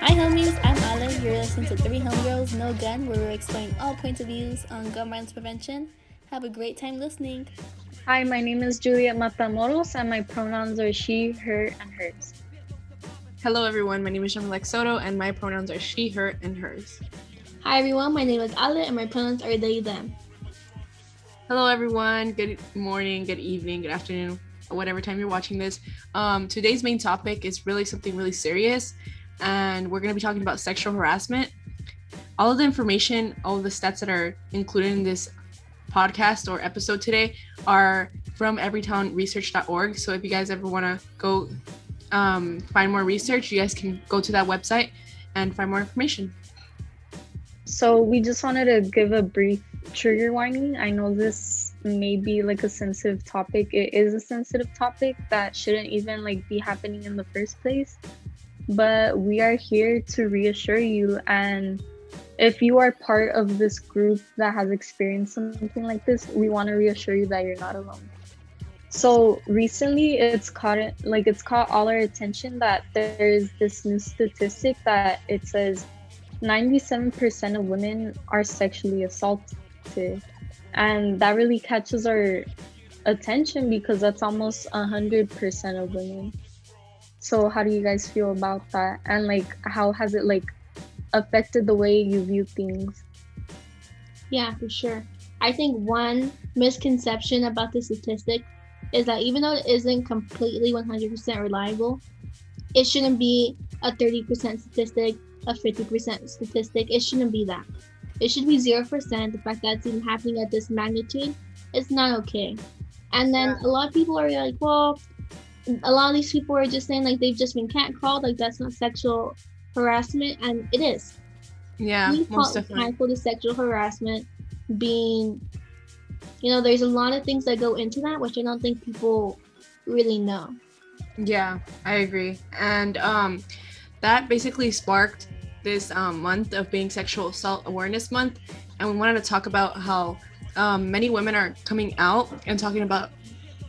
Hi homies, I'm Ale. You're listening to Three Homegirls No Gun, where we're exploring all points of views on gun violence prevention. Have a great time listening. Hi, my name is Juliet Matamoros, and my pronouns are she, her, and hers. Hello, everyone. My name is Jean Soto, and my pronouns are she, her, and hers. Hi, everyone. My name is Ale, and my pronouns are they, them. Hello, everyone. Good morning, good evening, good afternoon, whatever time you're watching this. Um, today's main topic is really something really serious, and we're going to be talking about sexual harassment. All of the information, all of the stats that are included in this podcast or episode today are from everytownresearch.org. So if you guys ever want to go um, find more research, you guys can go to that website and find more information. So we just wanted to give a brief trigger warning. I know this may be like a sensitive topic. It is a sensitive topic that shouldn't even like be happening in the first place. But we are here to reassure you and if you are part of this group that has experienced something like this, we want to reassure you that you're not alone. So recently, it's caught like it's caught all our attention that there's this new statistic that it says 97% of women are sexually assaulted, and that really catches our attention because that's almost 100% of women. So how do you guys feel about that? And like, how has it like affected the way you view things? Yeah, for sure. I think one misconception about the statistic is that even though it isn't completely 100% reliable, it shouldn't be a 30% statistic, a 50% statistic. It shouldn't be that. It should be 0%. The fact that it's even happening at this magnitude, it's not okay. And then yeah. a lot of people are like, well, a lot of these people are just saying like they've just been catcalled, like that's not sexual harassment, and it is. Yeah, we most definitely. the sexual harassment being, you know, there's a lot of things that go into that, which I don't think people really know. Yeah, I agree, and um, that basically sparked this um, month of being Sexual Assault Awareness Month, and we wanted to talk about how um, many women are coming out and talking about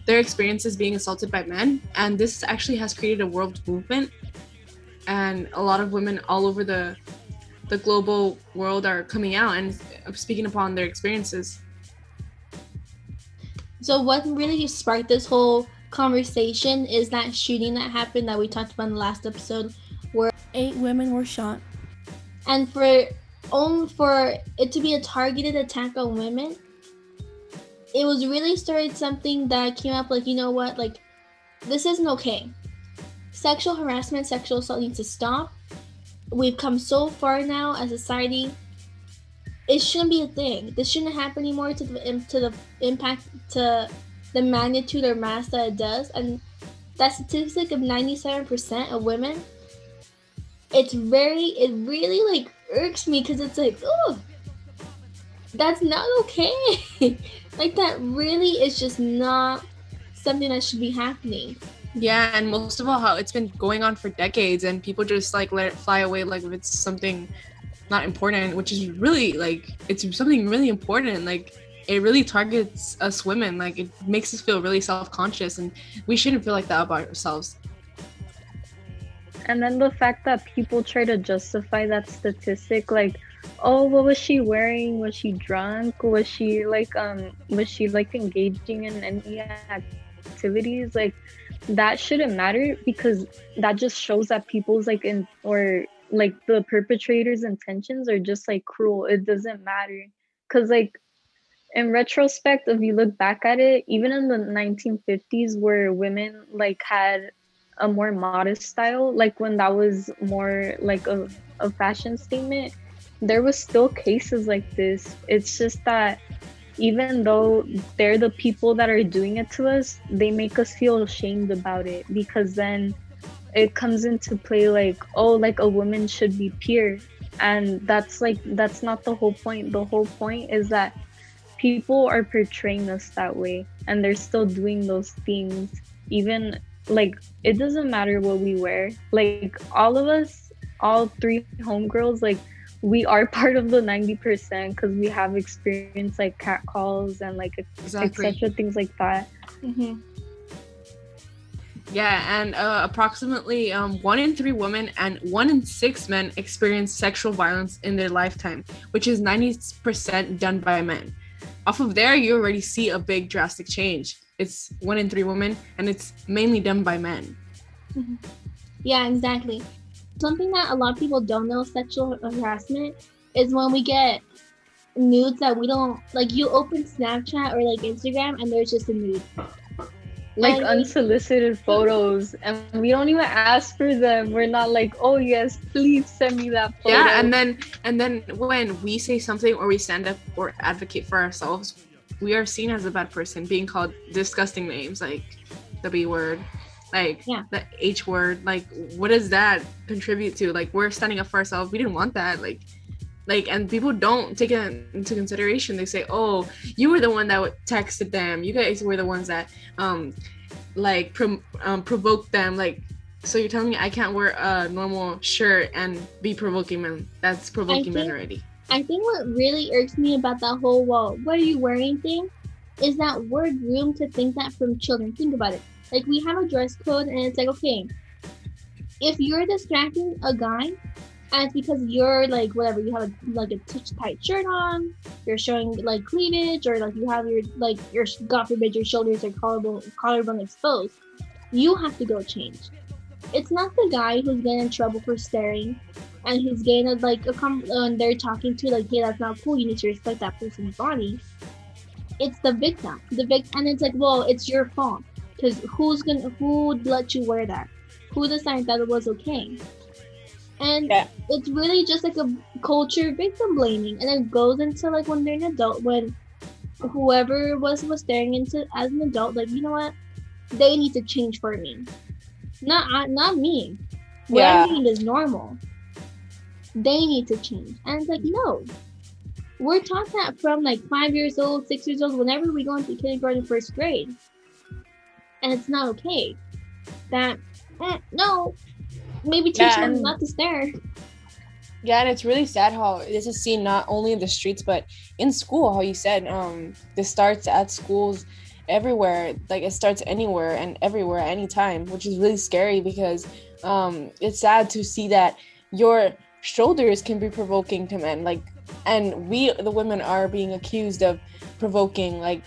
their experiences being assaulted by men, and this actually has created a world movement and a lot of women all over the the global world are coming out and speaking upon their experiences. So what really sparked this whole conversation is that shooting that happened that we talked about in the last episode where eight women were shot. And for only for it to be a targeted attack on women, it was really started something that came up like, you know what, like this isn't okay sexual harassment, sexual assault needs to stop. We've come so far now as a society. It shouldn't be a thing. This shouldn't happen anymore to the to the impact to the magnitude or mass that it does. And that statistic of 97% of women, it's very, it really like irks me because it's like, oh, that's not okay. like that really is just not something that should be happening. Yeah, and most of all, how it's been going on for decades, and people just like let it fly away like if it's something not important, which is really like it's something really important. Like it really targets us women. Like it makes us feel really self conscious, and we shouldn't feel like that about ourselves. And then the fact that people try to justify that statistic, like, oh, what was she wearing? Was she drunk? Was she like um was she like engaging in any activities? Like that shouldn't matter because that just shows that people's like in or like the perpetrators intentions are just like cruel it doesn't matter because like in retrospect if you look back at it even in the 1950s where women like had a more modest style like when that was more like a, a fashion statement there was still cases like this it's just that even though they're the people that are doing it to us, they make us feel ashamed about it because then it comes into play like, oh, like a woman should be pure. And that's like, that's not the whole point. The whole point is that people are portraying us that way and they're still doing those things. Even like, it doesn't matter what we wear. Like, all of us, all three homegirls, like, we are part of the 90% because we have experience like cat calls and like exactly. etc things like that mm-hmm. Yeah, and uh, approximately um, one in three women and one in six men experience sexual violence in their lifetime, which is 90% done by men. Off of there, you already see a big drastic change. It's one in three women, and it's mainly done by men. Mm-hmm. Yeah, exactly. Something that a lot of people don't know sexual harassment is when we get nudes that we don't like. You open Snapchat or like Instagram, and there's just a nude. Like unsolicited photos and we don't even ask for them. We're not like oh yes please send me that photo. yeah and then and then when we say something or we stand up or advocate for ourselves we are seen as a bad person being called disgusting names like the b word like yeah. the h word like what does that contribute to? Like we're standing up for ourselves. We didn't want that. Like like and people don't take it into consideration. They say oh you were the one that texted them. You guys were the ones that um like pro- um, provoked them. Like so you're telling me i can't wear a normal shirt and be provoking men? That's provoking think, men already. I think what really irks me about that whole well what are you wearing? thing is that we're groomed to think that from children. Think about it like we have a dress code and it's like okay if you're distracting a guy and it's because you're like whatever you have a, like a tight shirt on you're showing like cleavage or like you have your like your god forbid your shoulders or collarbone collarbone exposed you have to go change. It's not the guy who's getting in trouble for staring and who's getting a, like a com- and they're talking to like hey that's not cool you need to respect that person's body. It's the victim the victim and it's like well it's your fault because who's gonna who let you wear that? Who decided that it was okay. And yeah. it's really just like a culture victim blaming and it goes into like when they're an adult when whoever was was staring into as an adult like you know what? They need to change for me. Not not me. What yeah. i mean is normal. They need to change. And it's like no. We're taught that from like five years old six years old whenever we go into kindergarten first grade and it's not okay that eh, no maybe teach yeah, them not to stare. Yeah, and it's really sad how this is seen not only in the streets but in school. How you said um, this starts at schools everywhere. Like it starts anywhere and everywhere at any time, which is really scary because um, it's sad to see that your shoulders can be provoking to men. Like, and we the women are being accused of provoking like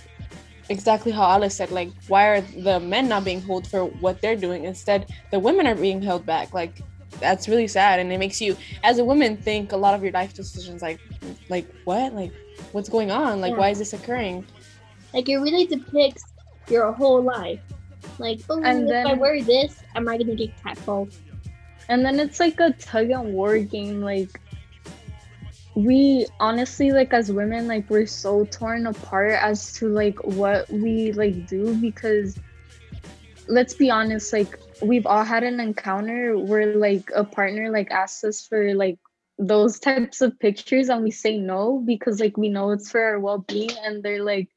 exactly how Alice said, like, why are the men not being held for what they're doing? Instead, the women are being held back. Like, that's really sad, and it makes you, as a woman, think a lot of your life decisions, like, like what, like, what's going on? Like, yeah. why is this occurring? Like, it really depicts your whole life. Like, oh, and if then, I wear this, am I gonna get catcalled? And then it's like a tug and war game. Like, we honestly like as women like we're so torn apart as to like what we like do because let's be honest like we've all had an encounter where like a partner like asks us for like those types of pictures and we say no because like we know it's for our well-being and they're like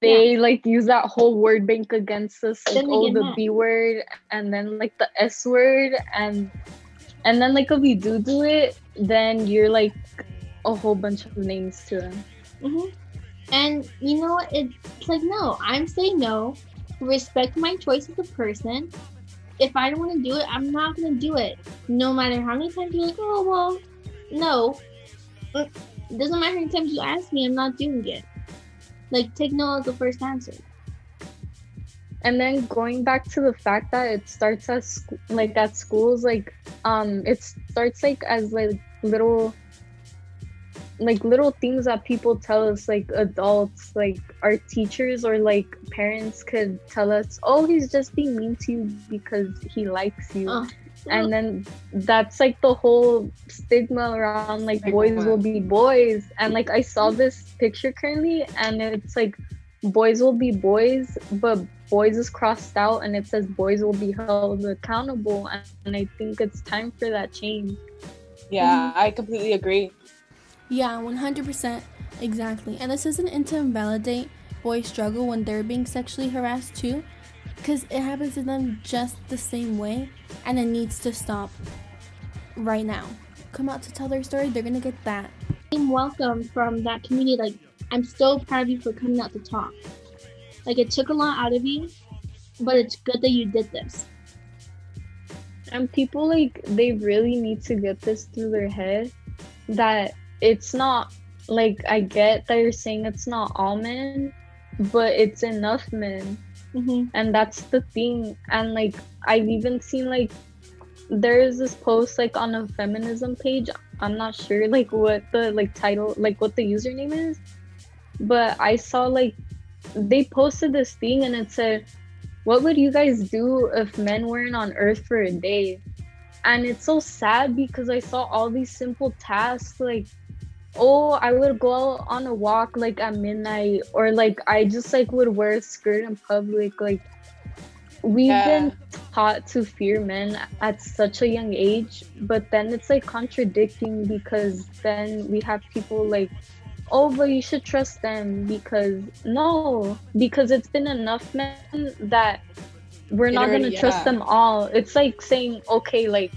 they yeah. like use that whole word bank against us like oh the b word and then like the s word and and then like if we do do it then you're like a whole bunch of names to them. Mm-hmm. And you know what? It's like, no, I'm saying no. Respect my choice as a person. If I don't want to do it, I'm not going to do it. No matter how many times you're like, oh, well, no. It doesn't matter how many times you ask me, I'm not doing it. Like, take no as the first answer and then going back to the fact that it starts as like at schools like um it starts like as like little like little things that people tell us like adults like our teachers or like parents could tell us oh he's just being mean to you because he likes you. Oh. and then that's like the whole stigma around like boys will be boys. And like i saw this picture currently and it's like boys will be boys but boys is crossed out and it says boys will be held accountable and i think it's time for that change. Yeah i completely agree. Yeah 100% exactly. And this isn't to invalidate boys struggle when they're being sexually harassed too because it happens to them just the same way and it needs to stop right now. Come out to tell their story they're gonna get that. Welcome from that community like i'm so proud of you for coming out to talk like it took a lot out of you, but it's good that you did this. And people like they really need to get this through their head that it's not like I get that you're saying it's not all men, but it's enough men. Mm-hmm. And that's the thing. And like I've even seen like there is this post like on a feminism page. I'm not sure like what the like title like what the username is. But I saw like they posted this thing and it said what would you guys do if men weren't on earth for a day and it's so sad because i saw all these simple tasks like oh i would go out on a walk like at midnight or like i just like would wear a skirt in public like we've yeah. been taught to fear men at such a young age but then it's like contradicting because then we have people like oh, but you should trust them because no, because it's been enough men that we're not gonna yeah. trust them all. It's like saying, okay, like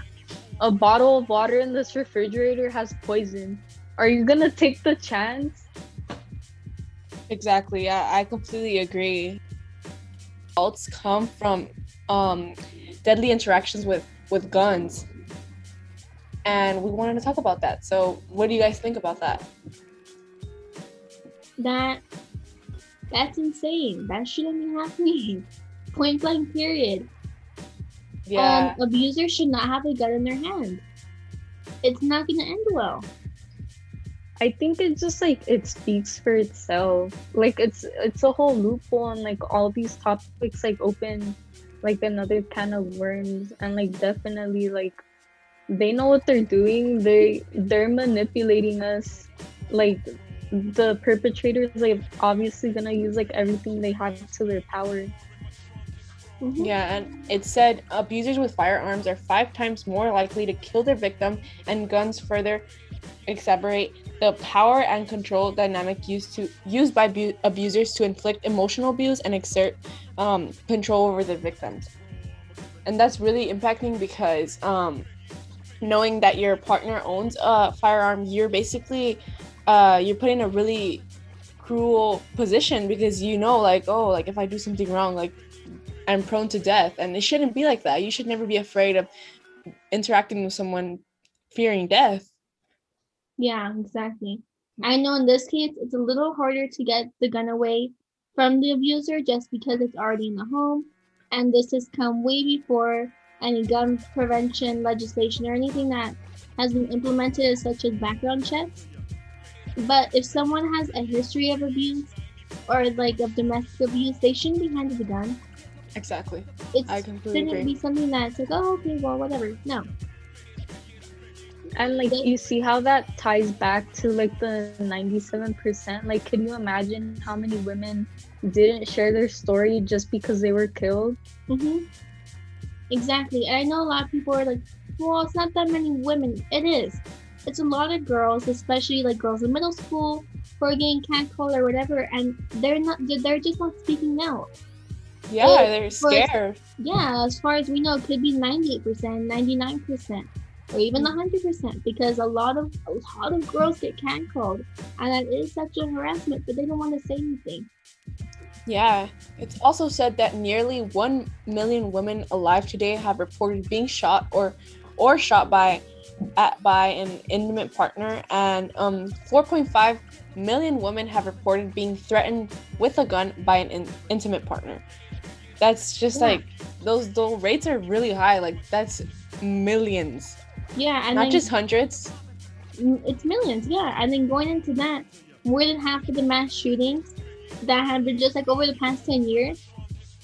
a bottle of water in this refrigerator has poison. Are you gonna take the chance? Exactly. Yeah, I completely agree. Faults come from um, deadly interactions with with guns, and we wanted to talk about that. So, what do you guys think about that? That that's insane. That shouldn't be happening. Point blank period. Yeah. Um, abusers should not have a gun in their hand. It's not gonna end well. I think it's just like it speaks for itself. Like it's it's a whole loophole and like all these topics like open like another can of worms and like definitely like they know what they're doing. They they're manipulating us like the perpetrators like obviously gonna use like everything they have to their power. Mm-hmm. Yeah, and it said abusers with firearms are five times more likely to kill their victim, and guns further exacerbate the power and control dynamic used to used by bu- abusers to inflict emotional abuse and exert um, control over the victims. And that's really impacting because um, knowing that your partner owns a firearm, you're basically uh, you're put in a really cruel position because you know like oh like if i do something wrong like i'm prone to death. And it shouldn't be like that. You should never be afraid of interacting with someone fearing death. Yeah exactly. I know in this case it's a little harder to get the gun away from the abuser just because it's already in the home. And this has come way before any gun prevention legislation or anything that has been implemented such as background checks but if someone has a history of abuse or like of domestic abuse, they shouldn't be handed a gun. Exactly. It's, I It shouldn't agree. be something that's like, oh, okay, well, whatever. No. And like you see how that ties back to like the 97%. Like, can you imagine how many women didn't share their story just because they were killed? Mm-hmm. Exactly. And I know a lot of people are like, well, it's not that many women. It is it's a lot of girls, especially like girls in middle school who are getting catcalled or whatever, and they're not they're just not speaking out. Yeah, they're scared. yeah, as far as we know, it could be ninety eight percent, ninety nine percent, or even mm. hundred percent, because a lot of a lot of girls get catcalled, and that is sexual harassment, but they don't want to say anything. Yeah, it's also said that nearly 1 million women alive today have reported being shot or or shot by at, by an intimate partner, and um, 4.5 million women have reported being threatened with a gun by an in- intimate partner. That's just yeah. like those those rates are really high. Like that's millions. Yeah, and not then, just hundreds. It's millions. Yeah, and then going into that, more than half of the mass shootings that have been just like over the past ten years,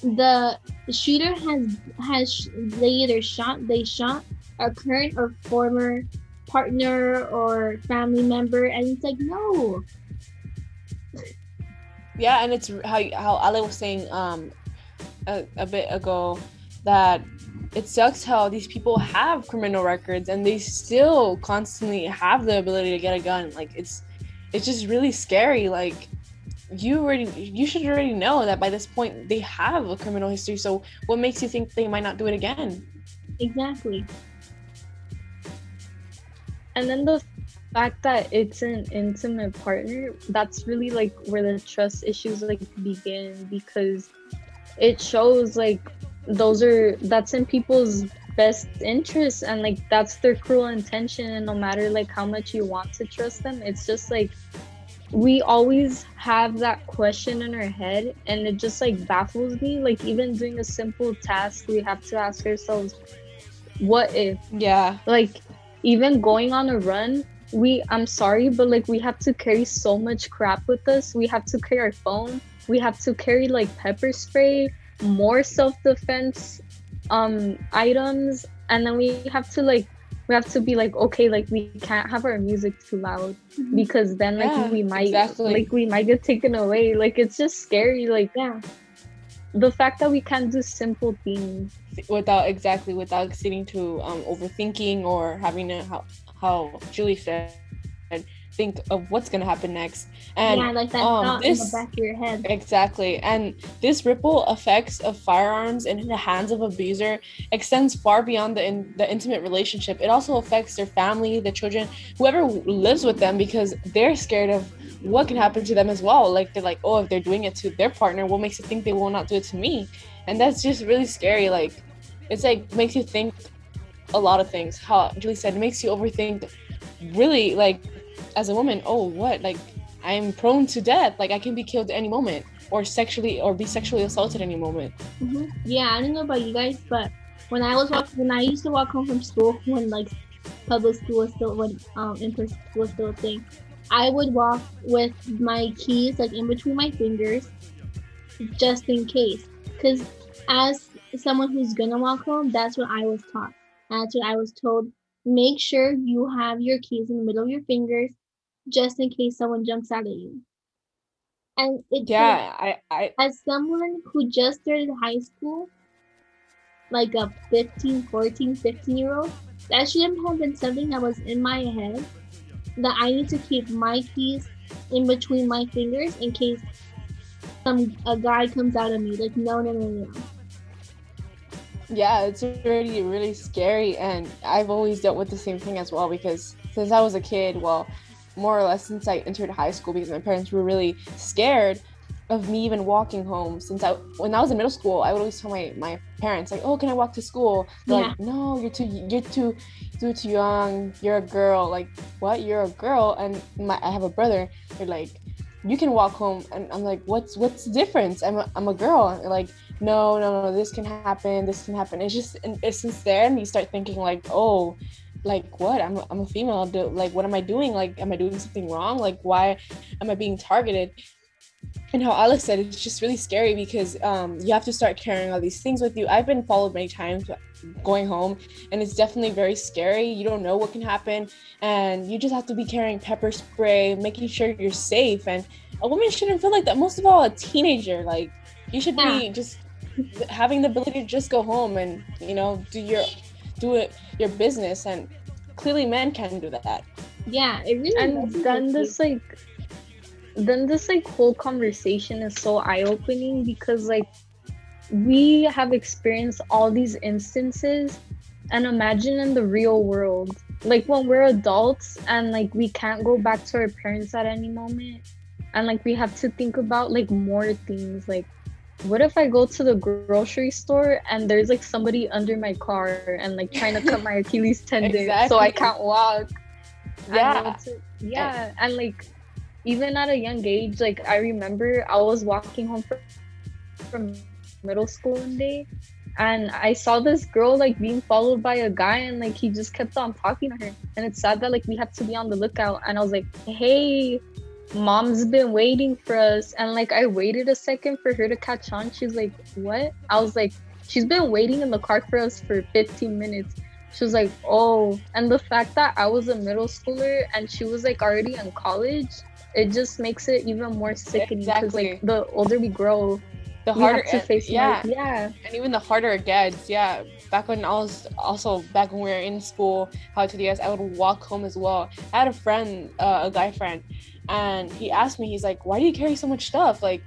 the, the shooter has has they either shot they shot a current or former partner or family member and it's like no. Yeah and it's how how Ale was saying um a, a bit ago that it sucks how these people have criminal records and they still constantly have the ability to get a gun. Like it's it's just really scary. Like you already you should already know that by this point they have a criminal history so what makes you think they might not do it again? Exactly and then the fact that it's an intimate partner that's really like where the trust issues like begin because it shows like those are that's in people's best interests and like that's their cruel intention and no matter like how much you want to trust them it's just like we always have that question in our head and it just like baffles me like even doing a simple task we have to ask ourselves what if? Yeah. Like even going on a run we i'm sorry but like we have to carry so much crap with us. We have to carry our phone. We have to carry like pepper spray more self-defense um items. And then we have to like we have to be like okay like we can't have our music too loud mm-hmm. because then like yeah, we might exactly. like we might get taken away. Like it's just scary like yeah the fact that we can't do simple things without exactly without getting to um overthinking or having a how how julie said think of what's gonna happen next. And yeah, like that um, this, in the back of your head. Exactly. And this ripple effects of firearms in the hands of abuser extends far beyond the in, the intimate relationship. It also affects their family, the children, whoever lives with them, because they're scared of what can happen to them as well. Like they're like, oh, if they're doing it to their partner, what makes you think they will not do it to me? And that's just really scary. Like it's like makes you think a lot of things. How Julie said, it makes you overthink really like as a woman, oh, what? Like, I'm prone to death. Like, I can be killed any moment, or sexually, or be sexually assaulted any moment. Mm-hmm. Yeah, I don't know about you guys, but when I was walking, when I used to walk home from school, when like public school was still, when um, in person school was still a thing, I would walk with my keys like in between my fingers, just in case. Because as someone who's gonna walk home, that's what I was taught. That's what I was told. Make sure you have your keys in the middle of your fingers just in case someone jumps out at you. And it yeah, I, I as someone who just started high school, like a 15, 14, 15 year old, that shouldn't have been something that was in my head that I need to keep my keys in between my fingers in case some a guy comes out at me. Like no no no no. Yeah, it's really really scary and I've always dealt with the same thing as well because since I was a kid, well, more or less since I entered high school because my parents were really scared of me even walking home. Since I when I was in middle school I would always tell my my parents like oh can I walk to school? They're yeah. like no you're too you're too you're too young. You're a girl. Like what? You're a girl? And my I have a brother. They're like you can walk home. And I'm like what's what's the difference? I'm a, I'm a girl. Like no no no this can happen. This can happen. It's just and it's since there and you start thinking like oh like what? I'm a, I'm a female. Do, like what am i doing? Like am i doing something wrong? Like why am i being targeted? And how alex said it's just really scary because um, you have to start carrying all these things with you. I've been followed many times going home and it's definitely very scary. You don't know what can happen and you just have to be carrying pepper spray making sure you're safe. And a woman shouldn't feel like that. Most of all a teenager. Like you should be just having the ability to just go home and you know do your do it your business and clearly men can do that. Yeah it really and then this like then this like whole conversation is so eye-opening because like we have experienced all these instances and imagine in the real world like when we're adults and like we can't go back to our parents at any moment and like we have to think about like more things like what if I go to the grocery store and there's like somebody under my car and like trying to cut my Achilles tendon exactly. so I can't walk? Yeah. yeah. Eh. And like even at a young age, like I remember I was walking home from, from middle school one day and I saw this girl like being followed by a guy and like he just kept on talking to her. And it's sad that like we have to be on the lookout. And I was like, hey, mom's been waiting for us and like i waited a second for her to catch on. She's like what? I was like she's been waiting in the car for us for 15 minutes. She was like oh and the fact that i was a middle schooler and she was like already in college it just makes it even more sickening because exactly. like the older we grow the harder to face yeah. yeah. And even the harder it gets yeah. Back when i was also back when we were in school how to us i would walk home as well. I had a friend uh, a guy friend and he asked me he's like why do you carry so much stuff? Like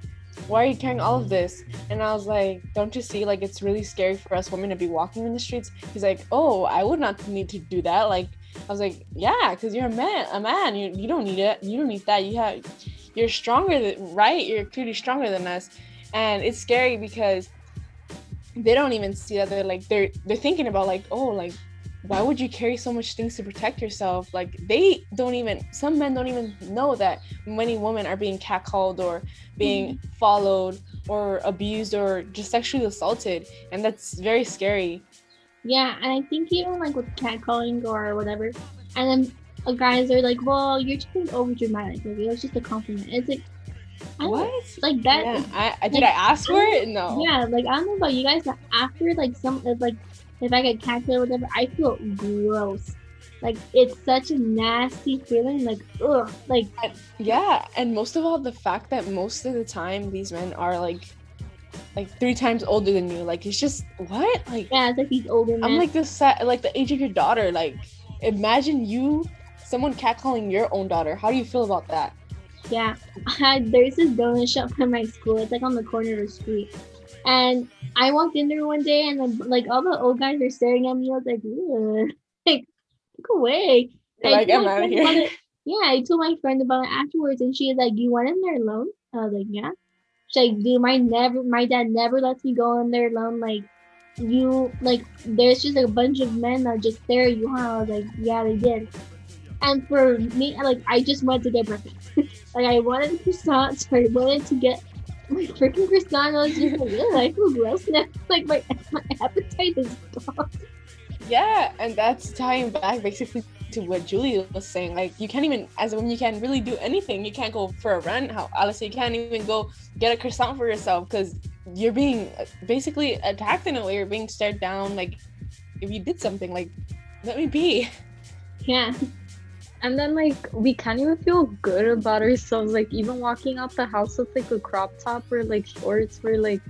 why are you carrying all of this? And i was like don't you see? Like it's really scary for us women to be walking in the streets. He's like oh i would not need to do that. Like i was like yeah because you're a man a man. You, you don't need it. You don't need that. You have you're stronger than right? You're clearly stronger than us. And it's scary because they don't even see that they're like they're they're thinking about like oh like why would you carry so much things to protect yourself like they don't even some men don't even know that many women are being catcalled or being mm-hmm. followed or abused or just sexually assaulted and that's very scary yeah and i think even like with catcalling or whatever and then guys are like well you're just being over dramatic like it was just a compliment it's like what? Like that? Yeah. I, I, did like, I ask for it? No. Yeah, like I don't know about you guys, but after like some like if I get catcalled or whatever, I feel gross. Like it's such a nasty feeling. Like ugh. Like yeah, and most of all, the fact that most of the time these men are like like three times older than you. Like it's just what? Like yeah, it's like these older men. I'm like the set like the age of your daughter. Like imagine you someone catcalling your own daughter. How do you feel about that? Yeah, I, there's this donut shop in my school. It's like on the corner of the street, and I walked in there one day, and then, like all the old guys are staring at me. I was like, like look away. Like, I'm out here. It. Yeah, I told my friend about it afterwards, and she was like, "You went in there alone?" I was like, "Yeah." She's like, "Dude, my never, my dad never lets me go in there alone. Like, you, like, there's just a bunch of men that just stare at you." Huh? I was like, "Yeah, they did." And for me, like, I just went to get breakfast. like, I wanted croissant, so I wanted to get my freaking croissant. I was just like, yeah, I feel gross now. Like, my, my appetite is gone. Yeah, and that's tying back basically to what Julie was saying. Like, you can't even, as a woman, you can't really do anything. You can't go for a run. How, Alice, you can't even go get a croissant for yourself because you're being basically attacked in a way. You're being stared down. Like, if you did something, like, let me be. Yeah and then like we can't even feel good about ourselves. Like even walking out the house with like a crop top or like shorts we're like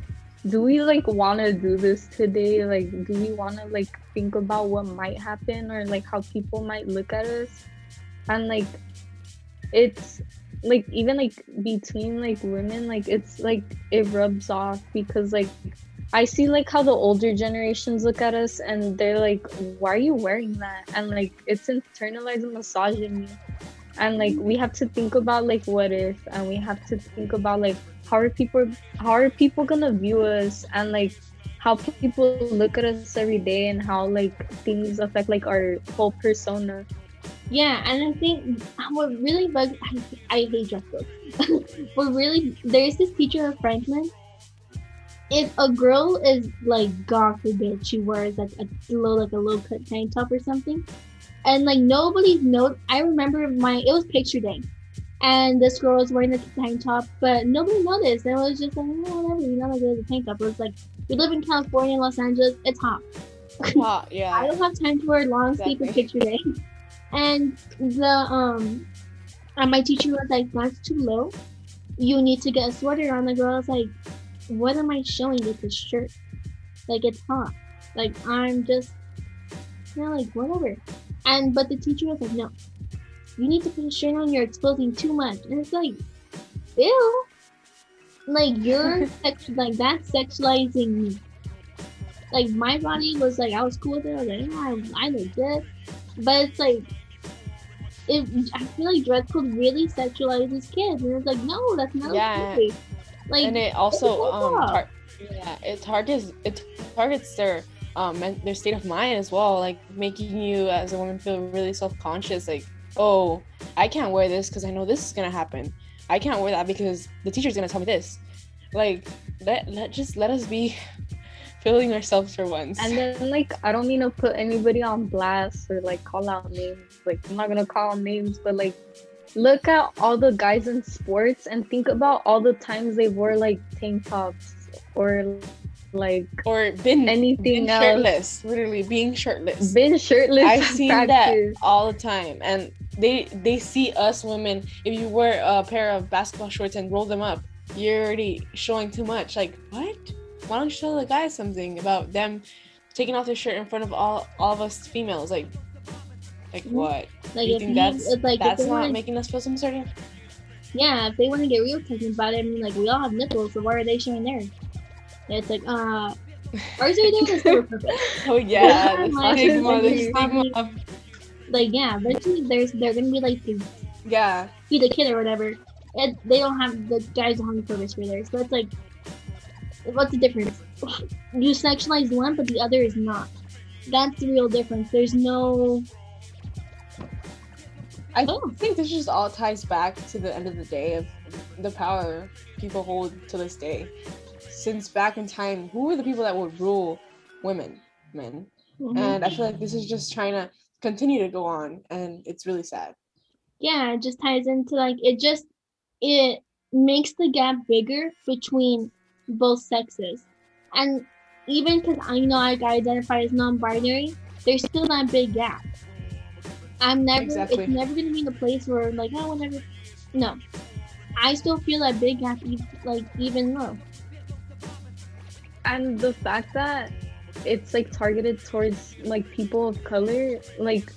do we like want to do this today? Like do we want to like think about what might happen or like how people might look at us? And like it's like even like between like women like it's like it rubs off because like I see like how the older generations look at us and they're like, why are you wearing that? And like it's internalized misogyny. And like we have to think about like what if and we have to think about like how are people how are people gonna view us and like how people look at us every day and how like things affect like our whole persona. Yeah, and I think what really bugs I, I hate dress codes. but really there's this teacher of Franklin if a girl is like God forbid she wears like a low like a low cut tank top or something, and like nobody's know. I remember my it was picture day, and this girl was wearing the tank top, but nobody noticed. And it was just like oh, whatever, you know, like it was a tank top. It was like we live in California, Los Angeles. It's hot. Hot, yeah. I don't have time to wear long exactly. sleeve for picture day. And the um, and my teacher was like, "That's too low. You need to get a sweater on." The girl was like, what am I showing with this shirt? Like it's hot. Like I'm just you know, like whatever. And but the teacher was like, no, you need to put a shirt on, you're exposing too much. And it's like, ew. Like you're sex like that's sexualizing me. Like my body was like I was cool with it, I was like, yeah, I, I look good. But it's like it, I feel like dress code really sexualizes kids, and it's like, no, that's not yeah. okay. Like, and it also um, tar- yeah, it targets it targets their um their state of mind as well, like making you as a woman feel really self conscious, like oh I can't wear this because I know this is gonna happen. I can't wear that because the teacher's gonna tell me this. Like let let just let us be feeling ourselves for once. And then like I don't mean to put anybody on blast or like call out names. Like I'm not gonna call names, but like look at all the guys in sports and think about all the times they wore like tank tops or like or been anything been else. shirtless literally being shirtless been shirtless i've seen practice. that all the time and they they see us women if you wear a pair of basketball shorts and roll them up you're already showing too much like what why don't you tell the guys something about them taking off their shirt in front of all all of us females like like mm-hmm. what? Like you think that's like that's not wanna, making us feel some certain? Yeah, if they want to get real technical about it, I mean, like we all have nipples, so why are they showing theirs? It's like, uh, ours are doing this Oh yeah, the stigma, the stigma. Like yeah, eventually there's they're gonna be like the yeah, be the kid or whatever. And they don't have the guys don't have purpose for theirs, so it's like, what's the difference? you sexualize one, but the other is not. That's the real difference. There's no. I oh. think this just all ties back to the end of the day of the power people hold to this day. Since back in time, who were the people that would rule women, men? Mm-hmm. And I feel like this is just trying to continue to go on, and it's really sad. Yeah, it just ties into like it just it makes the gap bigger between both sexes, and even because I know I identify as non-binary, there's still that big gap. I'm never. Exactly. It's never gonna be in a place where I'm like oh whatever. No, I still feel that big gap, like even though. And the fact that it's like targeted towards like people of color, like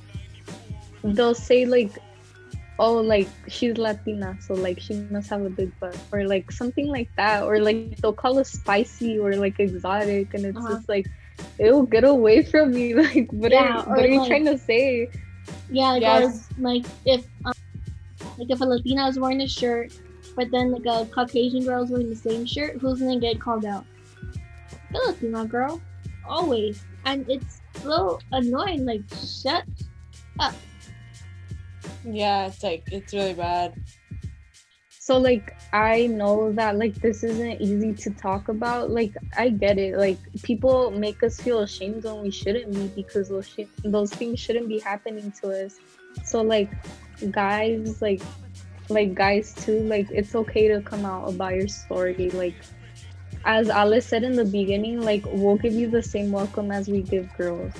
they'll say like oh like she's latina so like she must have a big butt or like something like that or like they'll call us spicy or like exotic and it's uh-huh. just like it'll get away from me like what yeah, are, what are you trying to say yeah like, yes. like if um, like if a latina is wearing a shirt but then like a caucasian girl is wearing the same shirt who's gonna get called out the latina girl always and it's so annoying like shut up yeah, it's like it's really bad. So like I know that like this isn't easy to talk about. Like I get it. Like people make us feel ashamed when we shouldn't be because those sh- those things shouldn't be happening to us. So like guys like like guys too like it's okay to come out about your story like as alice said in the beginning like we'll give you the same welcome as we give girls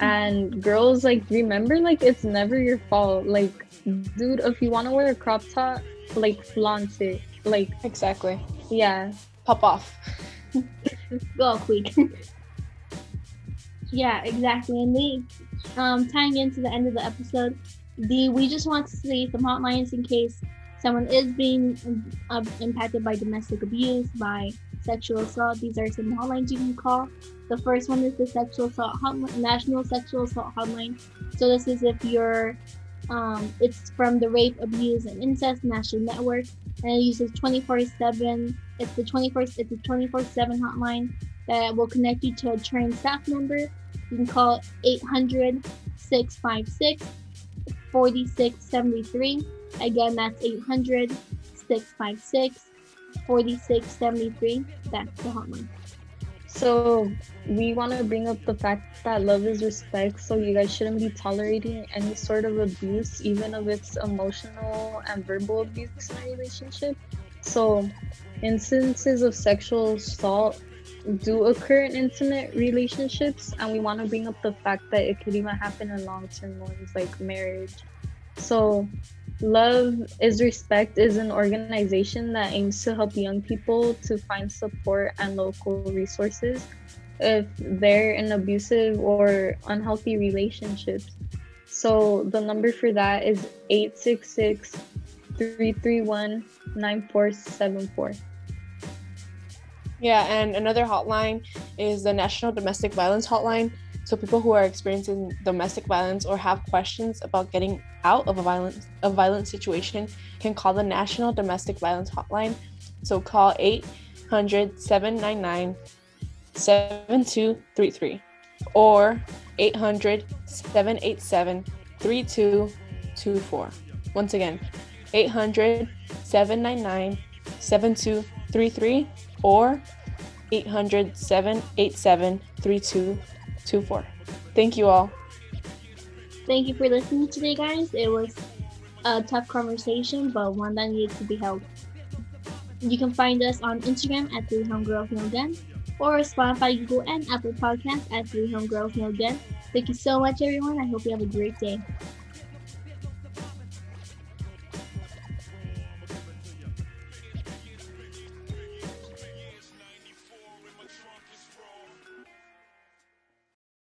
and girls like remember like it's never your fault like dude if you want to wear a crop top like flaunt it like exactly. yeah. Pop off. Go quick yeah exactly. And they um tying into the end of the episode the we just want to see some hotlines in case someone is being uh, impacted by domestic abuse by sexual assault. These are some hotlines you can call. The first one is the sexual assault hotline, national sexual assault hotline. So this is if you're, um, it's from the Rape, Abuse, and Incest National Network, and it uses 24/7. It's the 24. It's a 24/7 hotline that will connect you to a trained staff member. You can call 800 656 4673. Again, that's 800 656 4673. That's the hotline. So we want to bring up the fact that love is respect. So you guys shouldn't be tolerating any sort of abuse, even if it's emotional and verbal abuse in a relationship. So instances of sexual assault do occur in intimate relationships, and we want to bring up the fact that it could even happen in long-term ones like marriage. So Love is Respect is an organization that aims to help young people to find support and local resources if they're in abusive or unhealthy relationships. So the number for that is 866 331 9474. Yeah, and another hotline is the National Domestic Violence Hotline. So people who are experiencing domestic violence or have questions about getting out of a violent a violent situation can call the National Domestic Violence Hotline. So call 800-799-7233 or 800-787-3224. Once again, 800-799-7233 or 800-787-3224 two four. Thank you all. Thank you for listening today, guys. It was a tough conversation, but one that needed to be held. You can find us on Instagram at Three Homegirls No Gun or Spotify, Google, and Apple Podcasts at Three Homegirls No Gun. Thank you so much, everyone. I hope you have a great day.